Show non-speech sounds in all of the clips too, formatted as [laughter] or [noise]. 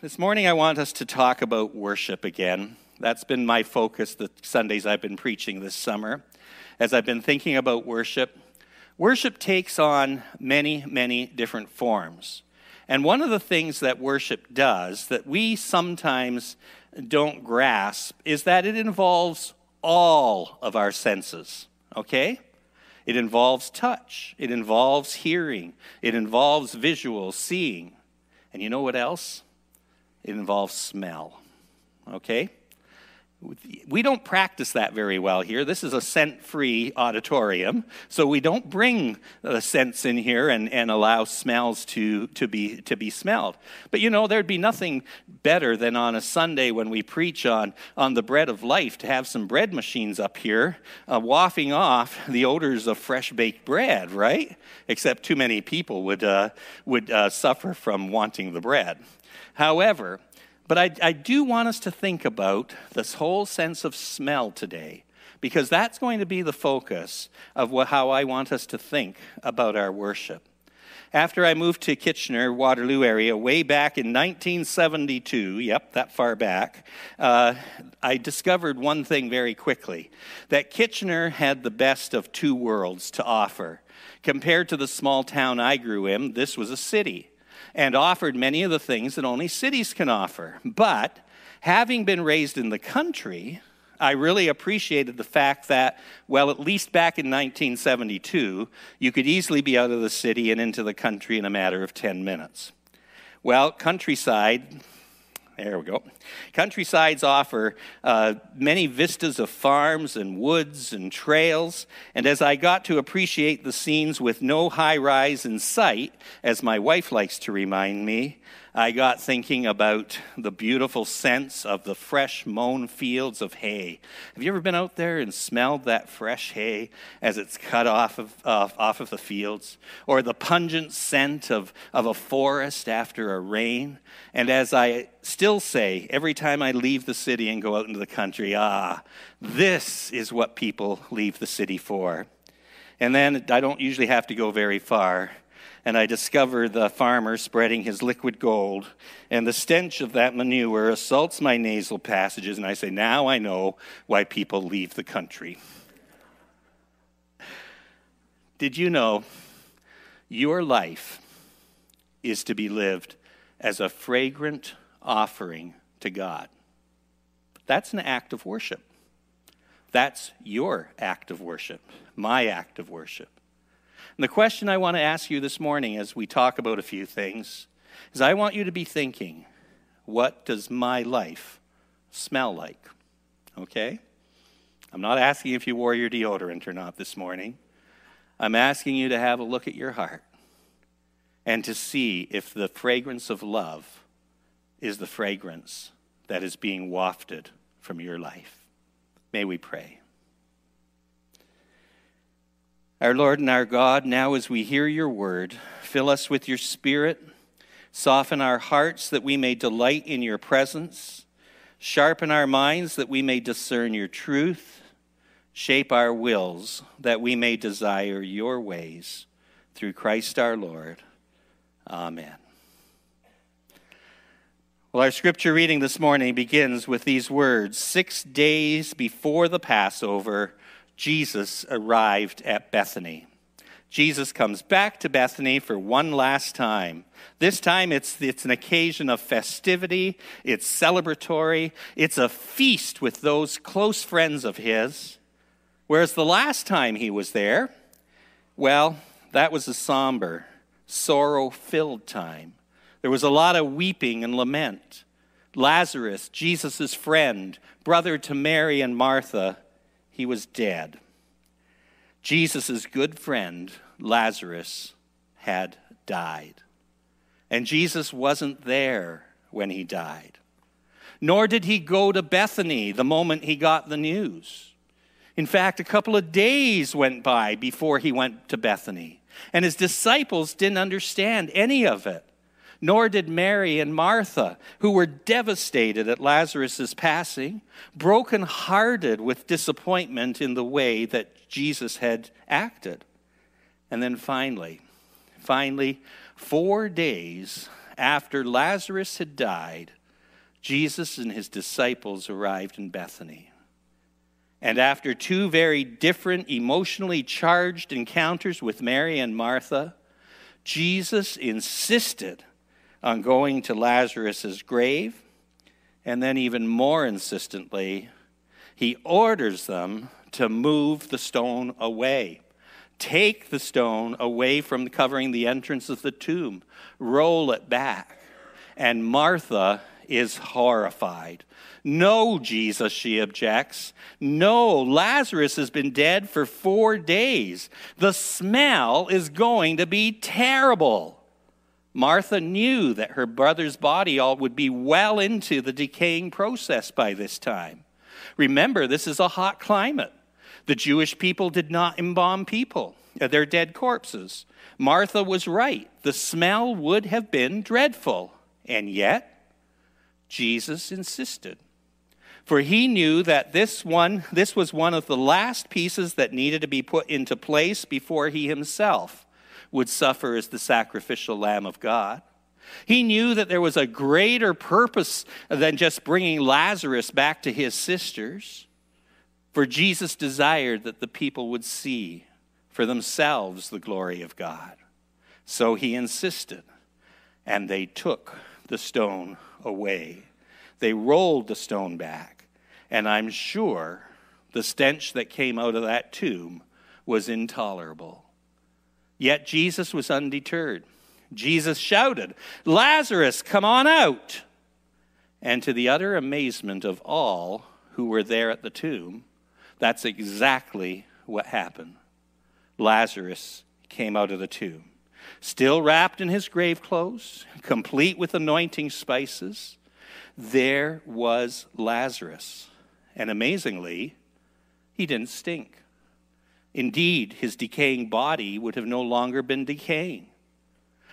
This morning, I want us to talk about worship again. That's been my focus the Sundays I've been preaching this summer. As I've been thinking about worship, worship takes on many, many different forms. And one of the things that worship does that we sometimes don't grasp is that it involves all of our senses, okay? It involves touch, it involves hearing, it involves visual, seeing. And you know what else? It involves smell, okay? We don't practice that very well here. This is a scent free auditorium, so we don't bring the scents in here and, and allow smells to, to, be, to be smelled. But you know, there'd be nothing better than on a Sunday when we preach on, on the bread of life to have some bread machines up here uh, wafting off the odors of fresh baked bread, right? Except too many people would, uh, would uh, suffer from wanting the bread. However, but I, I do want us to think about this whole sense of smell today, because that's going to be the focus of what, how I want us to think about our worship. After I moved to Kitchener, Waterloo area, way back in 1972, yep, that far back, uh, I discovered one thing very quickly that Kitchener had the best of two worlds to offer. Compared to the small town I grew in, this was a city and offered many of the things that only cities can offer. But having been raised in the country, I really appreciated the fact that, well, at least back in 1972, you could easily be out of the city and into the country in a matter of 10 minutes. Well, countryside, there we go. Countrysides offer uh, many vistas of farms and woods and trails. And as I got to appreciate the scenes with no high rise in sight, as my wife likes to remind me, I got thinking about the beautiful scents of the fresh mown fields of hay. Have you ever been out there and smelled that fresh hay as it's cut off of, uh, off of the fields? Or the pungent scent of, of a forest after a rain? And as I still say every time I leave the city and go out into the country, ah, this is what people leave the city for. And then I don't usually have to go very far and I discover the farmer spreading his liquid gold, and the stench of that manure assaults my nasal passages, and I say, Now I know why people leave the country. Did you know your life is to be lived as a fragrant offering to God? That's an act of worship. That's your act of worship, my act of worship. And the question I want to ask you this morning as we talk about a few things is I want you to be thinking, what does my life smell like? Okay? I'm not asking if you wore your deodorant or not this morning. I'm asking you to have a look at your heart and to see if the fragrance of love is the fragrance that is being wafted from your life. May we pray. Our Lord and our God, now as we hear your word, fill us with your spirit, soften our hearts that we may delight in your presence, sharpen our minds that we may discern your truth, shape our wills that we may desire your ways. Through Christ our Lord. Amen. Well, our scripture reading this morning begins with these words Six days before the Passover, Jesus arrived at Bethany. Jesus comes back to Bethany for one last time. This time it's, it's an occasion of festivity, it's celebratory, it's a feast with those close friends of his. Whereas the last time he was there, well, that was a somber, sorrow filled time. There was a lot of weeping and lament. Lazarus, Jesus' friend, brother to Mary and Martha, he was dead. Jesus' good friend, Lazarus, had died. And Jesus wasn't there when he died. Nor did he go to Bethany the moment he got the news. In fact, a couple of days went by before he went to Bethany, and his disciples didn't understand any of it nor did Mary and Martha, who were devastated at Lazarus' passing, broken-hearted with disappointment in the way that Jesus had acted. And then finally, finally, four days after Lazarus had died, Jesus and his disciples arrived in Bethany. And after two very different, emotionally charged encounters with Mary and Martha, Jesus insisted on going to Lazarus' grave, and then, even more insistently, he orders them to move the stone away. Take the stone away from covering the entrance of the tomb, roll it back. And Martha is horrified. No, Jesus, she objects. No, Lazarus has been dead for four days. The smell is going to be terrible. Martha knew that her brother's body all would be well into the decaying process by this time. Remember, this is a hot climate. The Jewish people did not embalm people, uh, their dead corpses. Martha was right. The smell would have been dreadful. And yet, Jesus insisted. For he knew that this one this was one of the last pieces that needed to be put into place before he himself would suffer as the sacrificial lamb of God. He knew that there was a greater purpose than just bringing Lazarus back to his sisters. For Jesus desired that the people would see for themselves the glory of God. So he insisted, and they took the stone away. They rolled the stone back, and I'm sure the stench that came out of that tomb was intolerable. Yet Jesus was undeterred. Jesus shouted, Lazarus, come on out! And to the utter amazement of all who were there at the tomb, that's exactly what happened. Lazarus came out of the tomb, still wrapped in his grave clothes, complete with anointing spices. There was Lazarus. And amazingly, he didn't stink. Indeed, his decaying body would have no longer been decaying.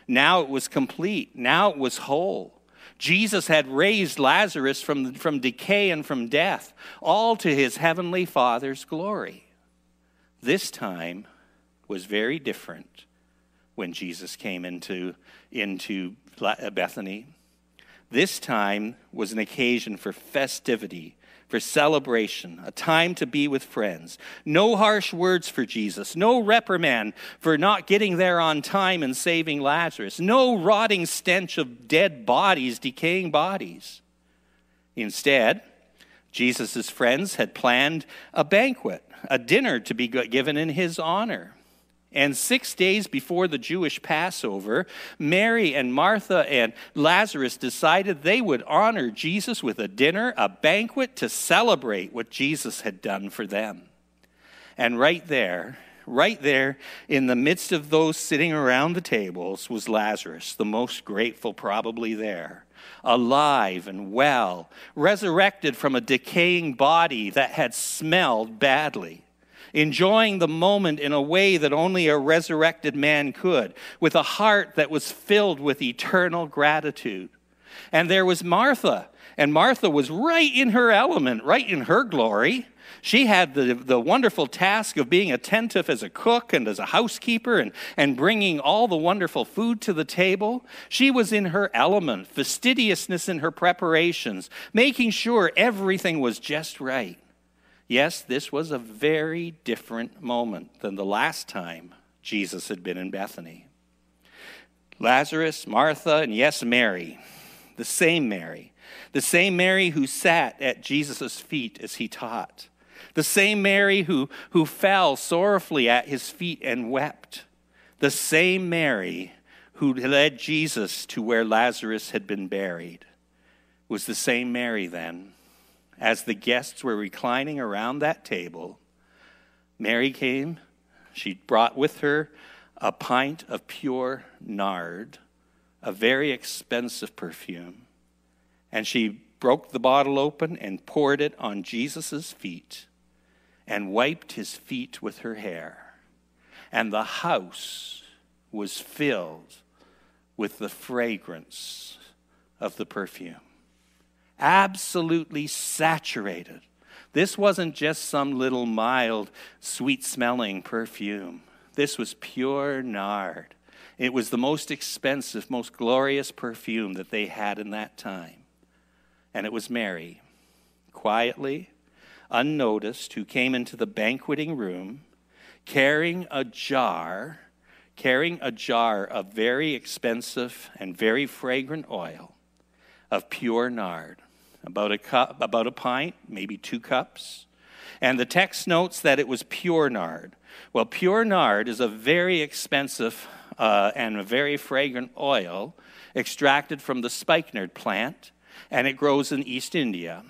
Now it was complete. Now it was whole. Jesus had raised Lazarus from, from decay and from death, all to his heavenly Father's glory. This time was very different when Jesus came into, into uh, Bethany. This time was an occasion for festivity for celebration, a time to be with friends. No harsh words for Jesus, no reprimand for not getting there on time and saving Lazarus, no rotting stench of dead bodies, decaying bodies. Instead, Jesus' friends had planned a banquet, a dinner to be given in his honor. And six days before the Jewish Passover, Mary and Martha and Lazarus decided they would honor Jesus with a dinner, a banquet to celebrate what Jesus had done for them. And right there, right there in the midst of those sitting around the tables was Lazarus, the most grateful probably there, alive and well, resurrected from a decaying body that had smelled badly enjoying the moment in a way that only a resurrected man could, with a heart that was filled with eternal gratitude. And there was Martha, and Martha was right in her element, right in her glory. She had the, the wonderful task of being attentive as a cook and as a housekeeper and, and bringing all the wonderful food to the table. She was in her element, fastidiousness in her preparations, making sure everything was just right. Yes, this was a very different moment than the last time Jesus had been in Bethany. Lazarus, Martha, and yes, Mary, the same Mary, the same Mary who sat at Jesus' feet as he taught, the same Mary who, who fell sorrowfully at his feet and wept, the same Mary who led Jesus to where Lazarus had been buried, was the same Mary then as the guests were reclining around that table, Mary came. She brought with her a pint of pure nard, a very expensive perfume. And she broke the bottle open and poured it on Jesus' feet and wiped his feet with her hair. And the house was filled with the fragrance of the perfume absolutely saturated. This wasn't just some little mild, sweet smelling perfume. This was pure nard. It was the most expensive, most glorious perfume that they had in that time. And it was Mary, quietly, unnoticed, who came into the banqueting room carrying a jar, carrying a jar of very expensive and very fragrant oil of pure nard, about a cup, about a pint, maybe two cups. And the text notes that it was pure nard. Well, pure nard is a very expensive uh, and a very fragrant oil extracted from the spikenard plant, and it grows in East India.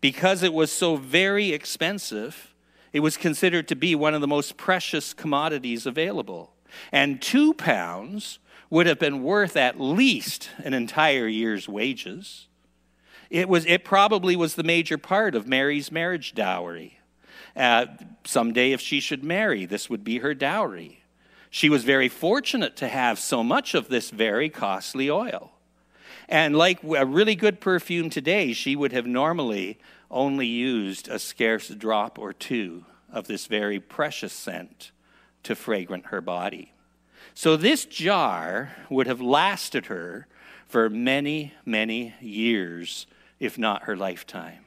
Because it was so very expensive, it was considered to be one of the most precious commodities available. And two pounds would have been worth at least an entire year's wages. It, was, it probably was the major part of Mary's marriage dowry. Uh, someday, if she should marry, this would be her dowry. She was very fortunate to have so much of this very costly oil. And like a really good perfume today, she would have normally only used a scarce drop or two of this very precious scent to fragrant her body. So this jar would have lasted her for many, many years, if not her lifetime.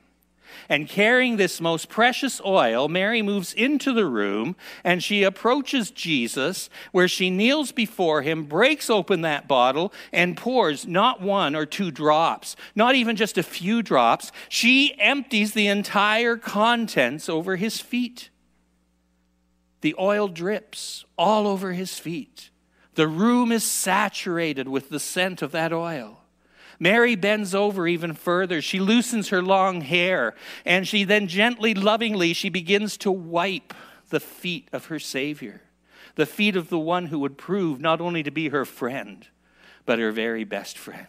And carrying this most precious oil, Mary moves into the room and she approaches Jesus, where she kneels before him, breaks open that bottle, and pours not one or two drops, not even just a few drops. She empties the entire contents over his feet. The oil drips all over his feet. The room is saturated with the scent of that oil. Mary bends over even further. She loosens her long hair, and she then gently, lovingly, she begins to wipe the feet of her Savior, the feet of the one who would prove not only to be her friend, but her very best friend.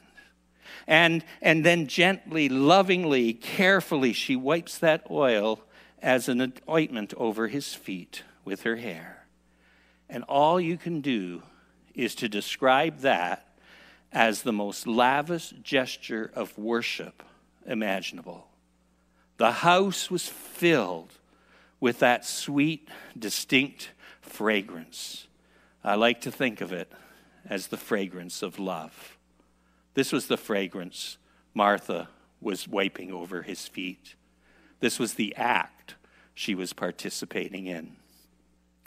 And, and then gently, lovingly, carefully, she wipes that oil as an ointment over his feet with her hair. And all you can do is to describe that as the most lavish gesture of worship imaginable. The house was filled with that sweet, distinct fragrance. I like to think of it as the fragrance of love. This was the fragrance Martha was wiping over his feet. This was the act she was participating in.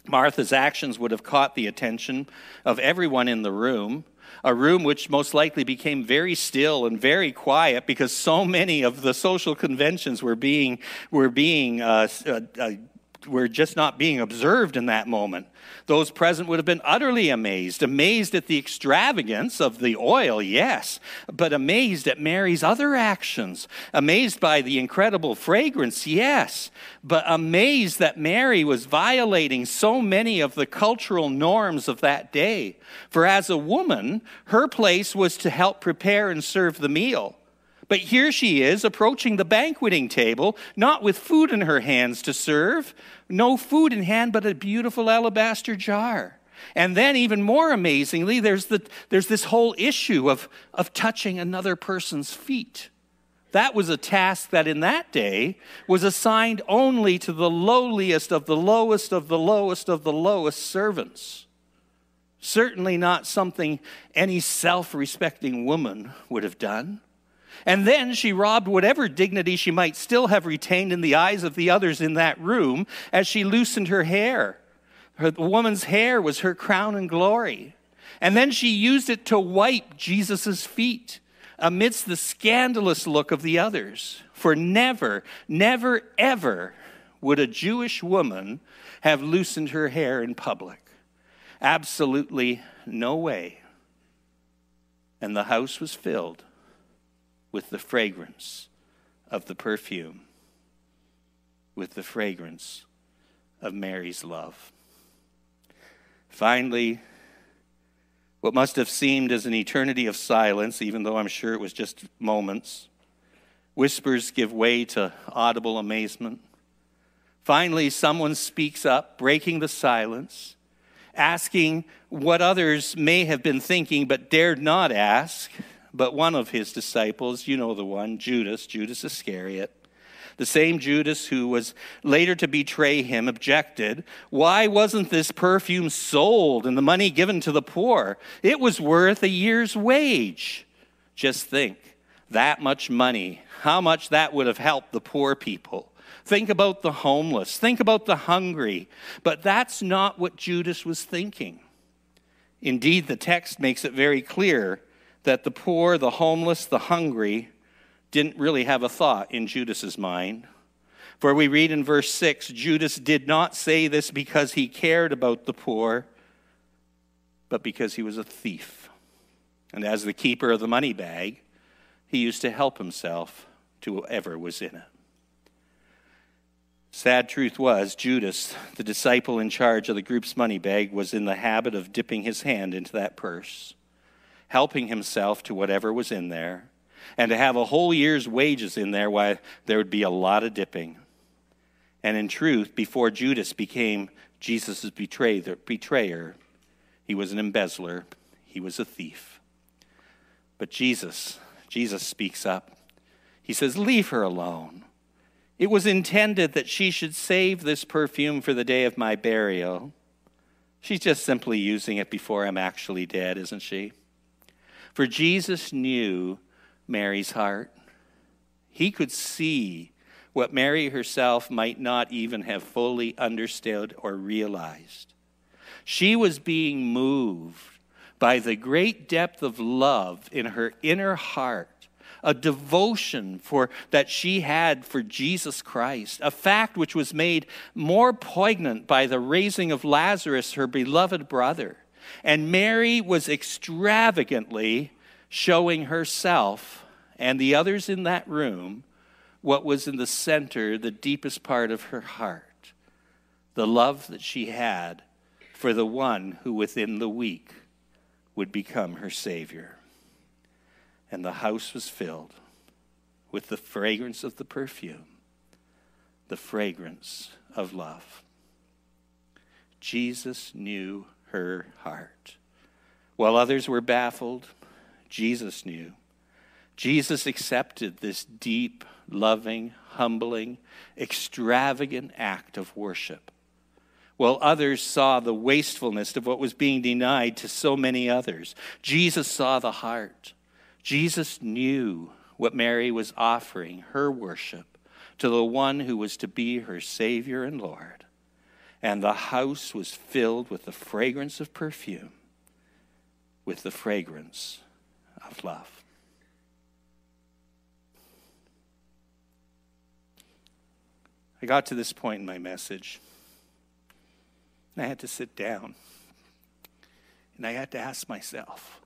Martha's actions would have caught the attention of everyone in the room, a room which most likely became very still and very quiet because so many of the social conventions were being, were being uh, uh, uh, were just not being observed in that moment. Those present would have been utterly amazed, amazed at the extravagance of the oil, yes, but amazed at Mary's other actions, amazed by the incredible fragrance, yes, but amazed that Mary was violating so many of the cultural norms of that day. For as a woman, her place was to help prepare and serve the meal. But here she is approaching the banqueting table, not with food in her hands to serve, no food in hand, but a beautiful alabaster jar. And then, even more amazingly, there's, the, there's this whole issue of, of touching another person's feet. That was a task that in that day was assigned only to the lowliest of the lowest of the lowest of the lowest servants. Certainly not something any self respecting woman would have done. And then she robbed whatever dignity she might still have retained in the eyes of the others in that room as she loosened her hair. Her, the woman's hair was her crown and glory. And then she used it to wipe Jesus' feet amidst the scandalous look of the others. For never, never, ever would a Jewish woman have loosened her hair in public. Absolutely no way. And the house was filled with the fragrance of the perfume, with the fragrance of Mary's love. Finally, what must have seemed as an eternity of silence, even though I'm sure it was just moments, whispers give way to audible amazement. Finally, someone speaks up, breaking the silence, asking what others may have been thinking but dared not ask but one of his disciples, you know the one, Judas, Judas Iscariot, The same Judas who was later to betray him objected, Why wasn't this perfume sold and the money given to the poor? It was worth a year's wage. Just think that much money, how much that would have helped the poor people. Think about the homeless. Think about the hungry. But that's not what Judas was thinking. Indeed, the text makes it very clear that the poor, the homeless, the hungry didn't really have a thought in Judas's mind. For we read in verse 6 Judas did not say this because he cared about the poor, but because he was a thief. And as the keeper of the money bag, he used to help himself to whatever was in it. Sad truth was, Judas, the disciple in charge of the group's money bag, was in the habit of dipping his hand into that purse, helping himself to whatever was in there, and to have a whole year's wages in there, why there would be a lot of dipping. And in truth, before Judas became Jesus' betrayer, he was an embezzler, he was a thief. But Jesus, Jesus speaks up. He says, Leave her alone. It was intended that she should save this perfume for the day of my burial. She's just simply using it before I'm actually dead, isn't she? For Jesus knew Mary's heart. He could see what Mary herself might not even have fully understood or realized. She was being moved by the great depth of love in her inner heart a devotion for that she had for Jesus Christ, a fact which was made more poignant by the raising of Lazarus, her beloved brother. And Mary was extravagantly showing herself and the others in that room what was in the center, the deepest part of her heart the love that she had for the one who within the week would become her Savior. And the house was filled with the fragrance of the perfume, the fragrance of love. Jesus knew her heart. While others were baffled, Jesus knew. Jesus accepted this deep, loving, humbling, extravagant act of worship, while others saw the wastefulness of what was being denied to so many others. Jesus saw the heart. Jesus knew what Mary was offering her worship to the one who was to be her Savior and Lord. And the house was filled with the fragrance of perfume, with the fragrance of love. I got to this point in my message, and I had to sit down, and I had to ask myself,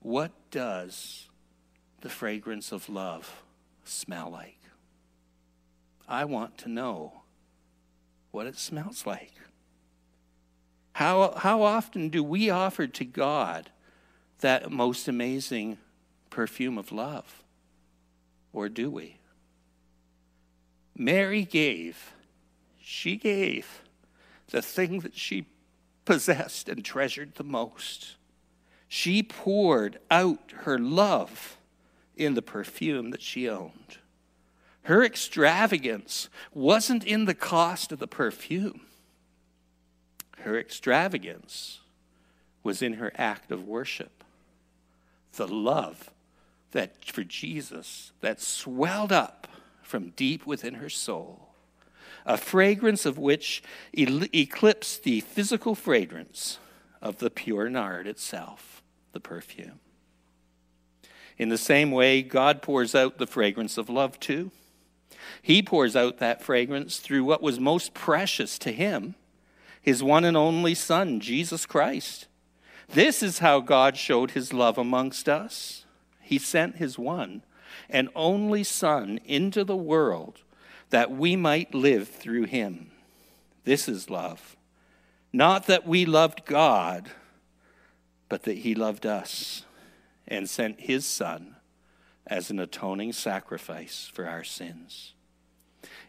what does the fragrance of love smell like? I want to know what it smells like. How, how often do we offer to God that most amazing perfume of love? Or do we? Mary gave, she gave the thing that she possessed and treasured the most. She poured out her love in the perfume that she owned. Her extravagance wasn't in the cost of the perfume, her extravagance was in her act of worship. The love that for Jesus that swelled up from deep within her soul, a fragrance of which eclipsed the physical fragrance of the pure nard itself, the perfume. In the same way, God pours out the fragrance of love too. He pours out that fragrance through what was most precious to him, his one and only Son, Jesus Christ. This is how God showed his love amongst us. He sent his one and only Son into the world that we might live through him. This is love. Not that we loved God, but that he loved us and sent his Son as an atoning sacrifice for our sins.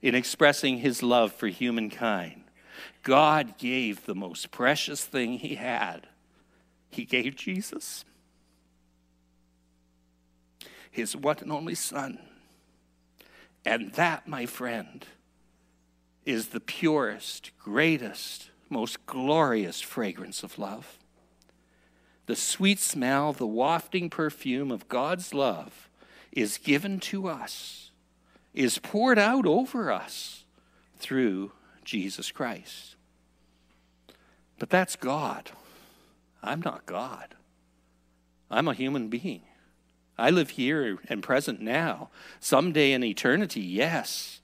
In expressing his love for humankind, God gave the most precious thing he had. He gave Jesus his one and only Son. And that, my friend, is the purest, greatest, most glorious fragrance of love. The sweet smell, the wafting perfume of God's love is given to us, is poured out over us through Jesus Christ. But that's God. I'm not God. I'm a human being. I live here and present now. Someday in eternity, yes.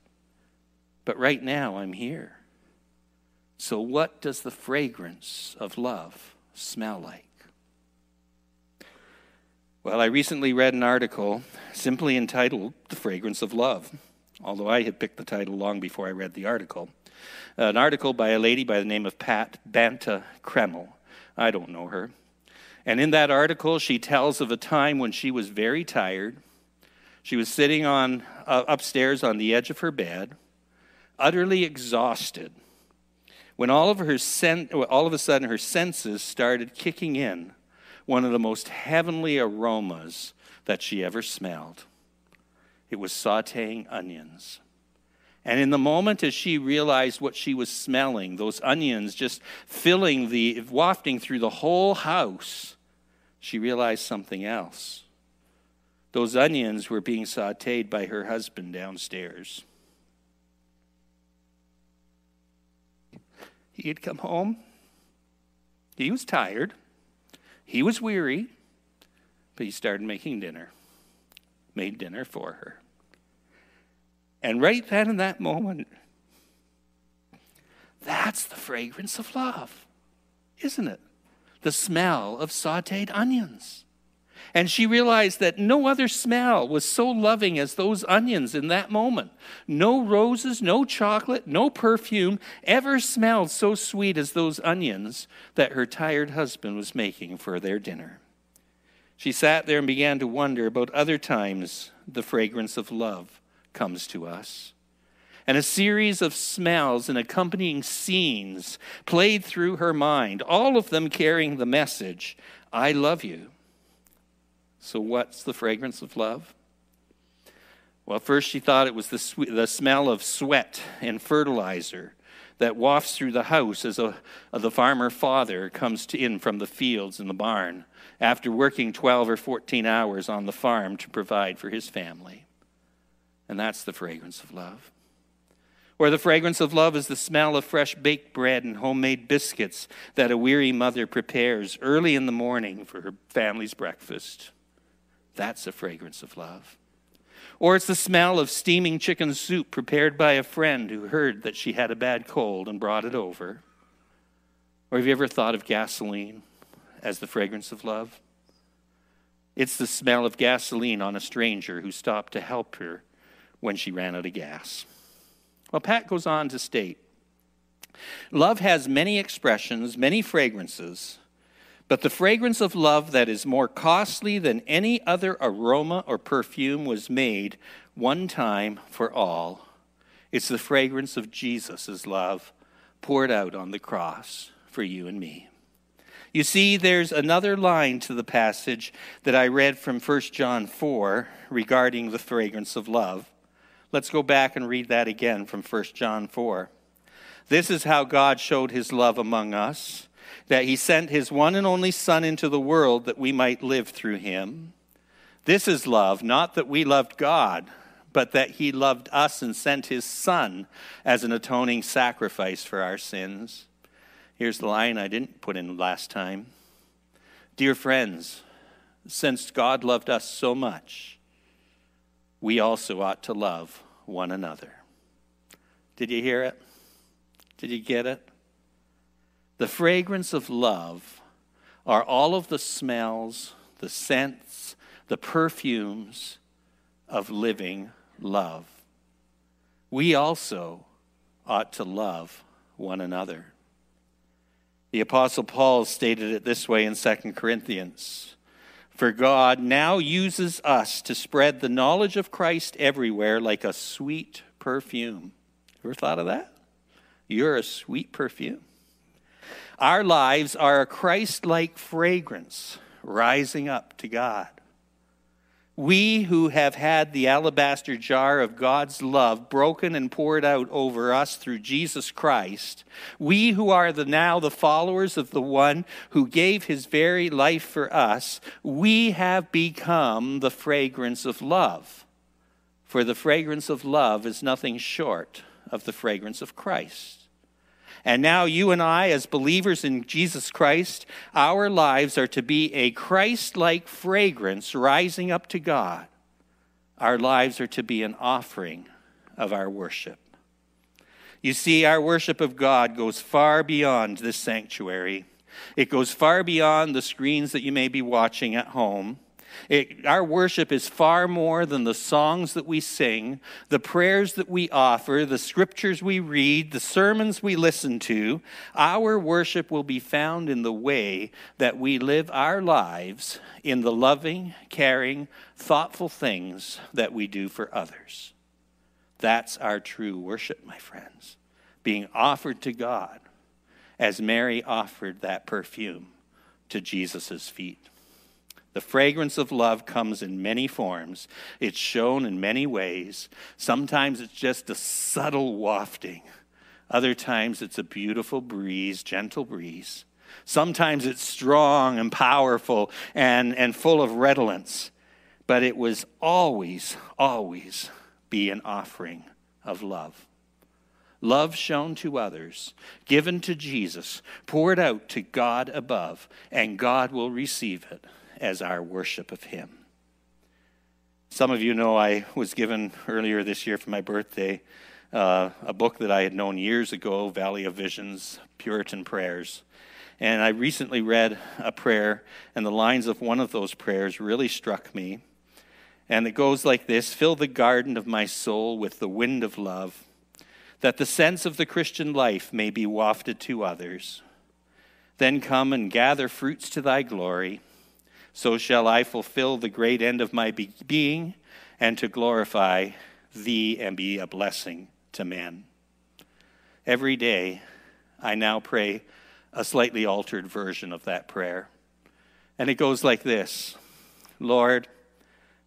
But right now, I'm here. So, what does the fragrance of love smell like? Well, I recently read an article simply entitled The Fragrance of Love, although I had picked the title long before I read the article. An article by a lady by the name of Pat Banta Kreml. I don't know her. And in that article, she tells of a time when she was very tired. She was sitting on, uh, upstairs on the edge of her bed, utterly exhausted, when all of, her sen- all of a sudden her senses started kicking in one of the most heavenly aromas that she ever smelled. It was sauteing onions. And in the moment as she realized what she was smelling, those onions just filling the, wafting through the whole house, she realized something else. Those onions were being sauteed by her husband downstairs. He had come home. He was tired. He was weary. But he started making dinner, made dinner for her. And right then in that moment, that's the fragrance of love, isn't it? the smell of sauteed onions. And she realized that no other smell was so loving as those onions in that moment. No roses, no chocolate, no perfume ever smelled so sweet as those onions that her tired husband was making for their dinner. She sat there and began to wonder about other times the fragrance of love comes to us and a series of smells and accompanying scenes played through her mind, all of them carrying the message I love you. So, what's the fragrance of love? Well, first she thought it was the, sw- the smell of sweat and fertilizer that wafts through the house as a, the farmer father comes in from the fields and the barn after working 12 or 14 hours on the farm to provide for his family. And that's the fragrance of love. Or the fragrance of love is the smell of fresh baked bread and homemade biscuits that a weary mother prepares early in the morning for her family's breakfast. That's a fragrance of love. Or it's the smell of steaming chicken soup prepared by a friend who heard that she had a bad cold and brought it over. Or have you ever thought of gasoline as the fragrance of love? It's the smell of gasoline on a stranger who stopped to help her when she ran out of gas. Well, Pat goes on to state Love has many expressions, many fragrances, but the fragrance of love that is more costly than any other aroma or perfume was made one time for all. It's the fragrance of Jesus' love poured out on the cross for you and me. You see, there's another line to the passage that I read from 1 John 4 regarding the fragrance of love. Let's go back and read that again from 1 John 4. This is how God showed his love among us, that he sent his one and only Son into the world that we might live through him. This is love, not that we loved God, but that he loved us and sent his Son as an atoning sacrifice for our sins. Here's the line I didn't put in last time Dear friends, since God loved us so much, we also ought to love one another. Did you hear it? Did you get it? The fragrance of love are all of the smells, the scents, the perfumes of living love. We also ought to love one another. The Apostle Paul stated it this way in 2 Corinthians for God now uses us to spread the knowledge of Christ everywhere like a sweet perfume. Ever thought of that? You're a sweet perfume. Our lives are a Christ like fragrance rising up to God. We who have had the alabaster jar of God's love broken and poured out over us through Jesus Christ, we who are the, now the followers of the one who gave his very life for us, we have become the fragrance of love. For the fragrance of love is nothing short of the fragrance of Christ. And now, you and I, as believers in Jesus Christ, our lives are to be a Christ like fragrance rising up to God. Our lives are to be an offering of our worship. You see, our worship of God goes far beyond this sanctuary. It goes far beyond the screens that you may be watching at home. It, our worship is far more than the songs that we sing, the prayers that we offer, the scriptures we read, the sermons we listen to. Our worship will be found in the way that we live our lives in the loving, caring, thoughtful things that we do for others. That's our true worship, my friends, being offered to God as Mary offered that perfume to Jesus' feet. The fragrance of love comes in many forms. It's shown in many ways. Sometimes it's just a subtle wafting. Other times it's a beautiful breeze, gentle breeze. Sometimes it's strong and powerful and, and full of redolence. But it was always, always be an offering of love. Love shown to others, given to Jesus, poured out to God above, and God will receive it as our worship of Him. Some of you know I was given earlier this year for my birthday uh, a book that I had known years ago, Valley of Visions, Puritan Prayers. And I recently read a prayer, and the lines of one of those prayers really struck me. And it goes like this Fill the garden of my soul with the wind of love, that the sense of the Christian life may be wafted to others. Then come and gather fruits to thy glory so shall I fulfill the great end of my being and to glorify thee and be a blessing to men. Every day, I now pray a slightly altered version of that prayer. And it goes like this Lord,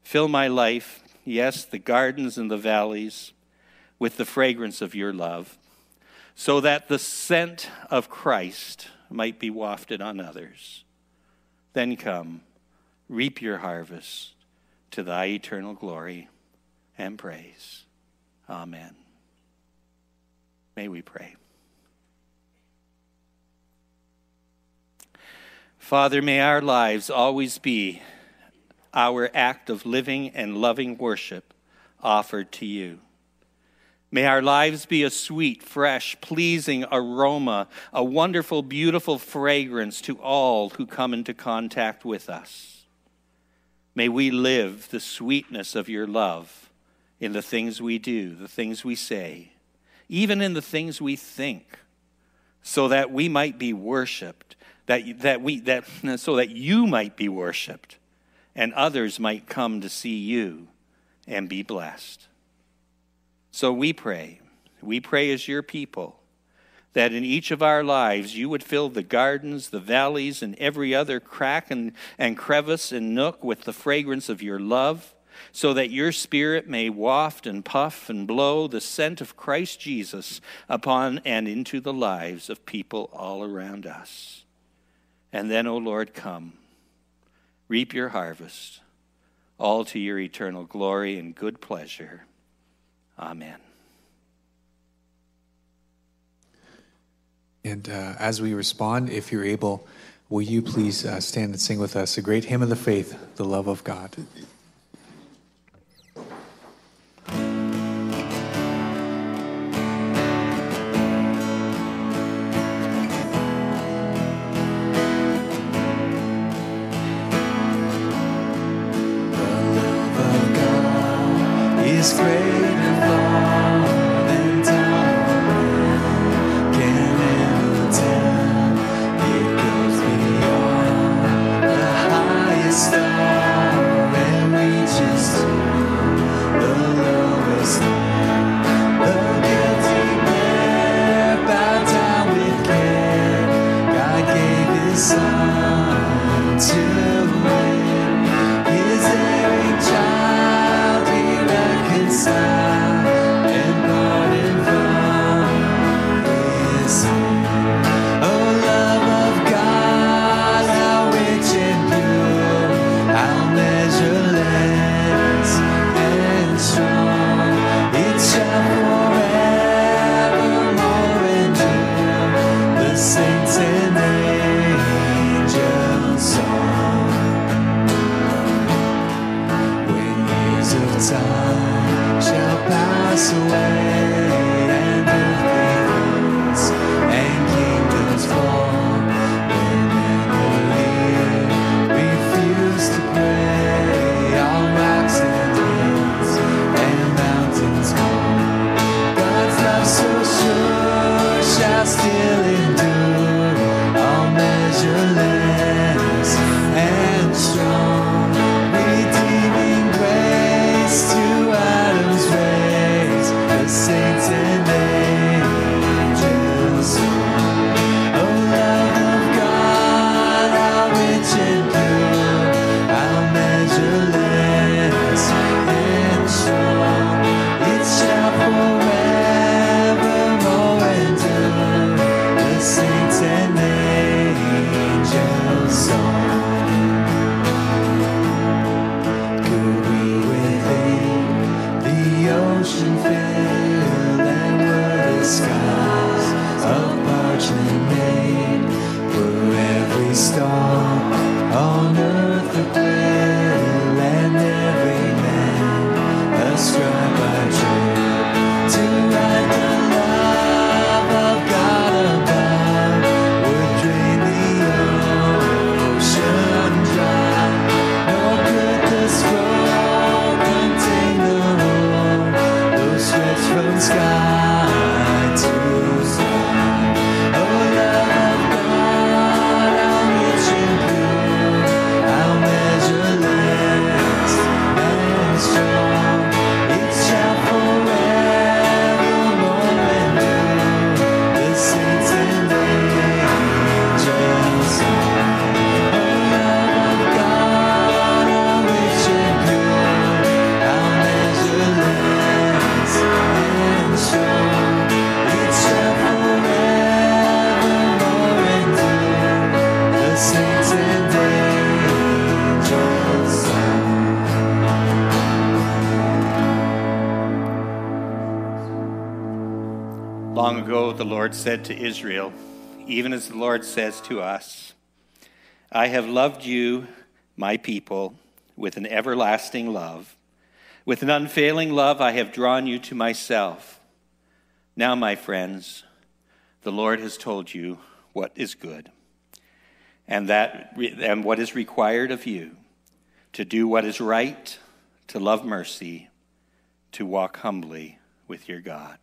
fill my life, yes, the gardens and the valleys, with the fragrance of your love, so that the scent of Christ might be wafted on others. Then come reap your harvest to thy eternal glory and praise. Amen. May we pray. Father, may our lives always be our act of living and loving worship offered to you. May our lives be a sweet, fresh, pleasing aroma, a wonderful, beautiful fragrance to all who come into contact with us. May we live the sweetness of your love in the things we do, the things we say, even in the things we think, so that we might be worshiped, that, that we, that, [laughs] so that you might be worshiped, and others might come to see you and be blessed. So we pray. We pray as your people that in each of our lives you would fill the gardens, the valleys, and every other crack and, and crevice and nook with the fragrance of your love, so that your spirit may waft and puff and blow the scent of Christ Jesus upon and into the lives of people all around us. And then, O oh Lord, come, reap your harvest, all to your eternal glory and good pleasure. Amen. And uh, as we respond, if you're able, will you please uh, stand and sing with us a great hymn of the faith, The Love of God? son to said to Israel, even as the Lord says to us, I have loved you, my people, with an everlasting love. With an unfailing love, I have drawn you to myself. Now, my friends, the Lord has told you what is good, and, that, and what is required of you to do what is right, to love mercy, to walk humbly with your God.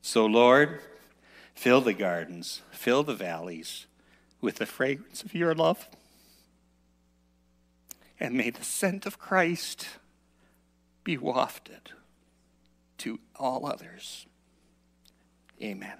So, Lord, fill the gardens, fill the valleys with the fragrance of your love. And may the scent of Christ be wafted to all others. Amen.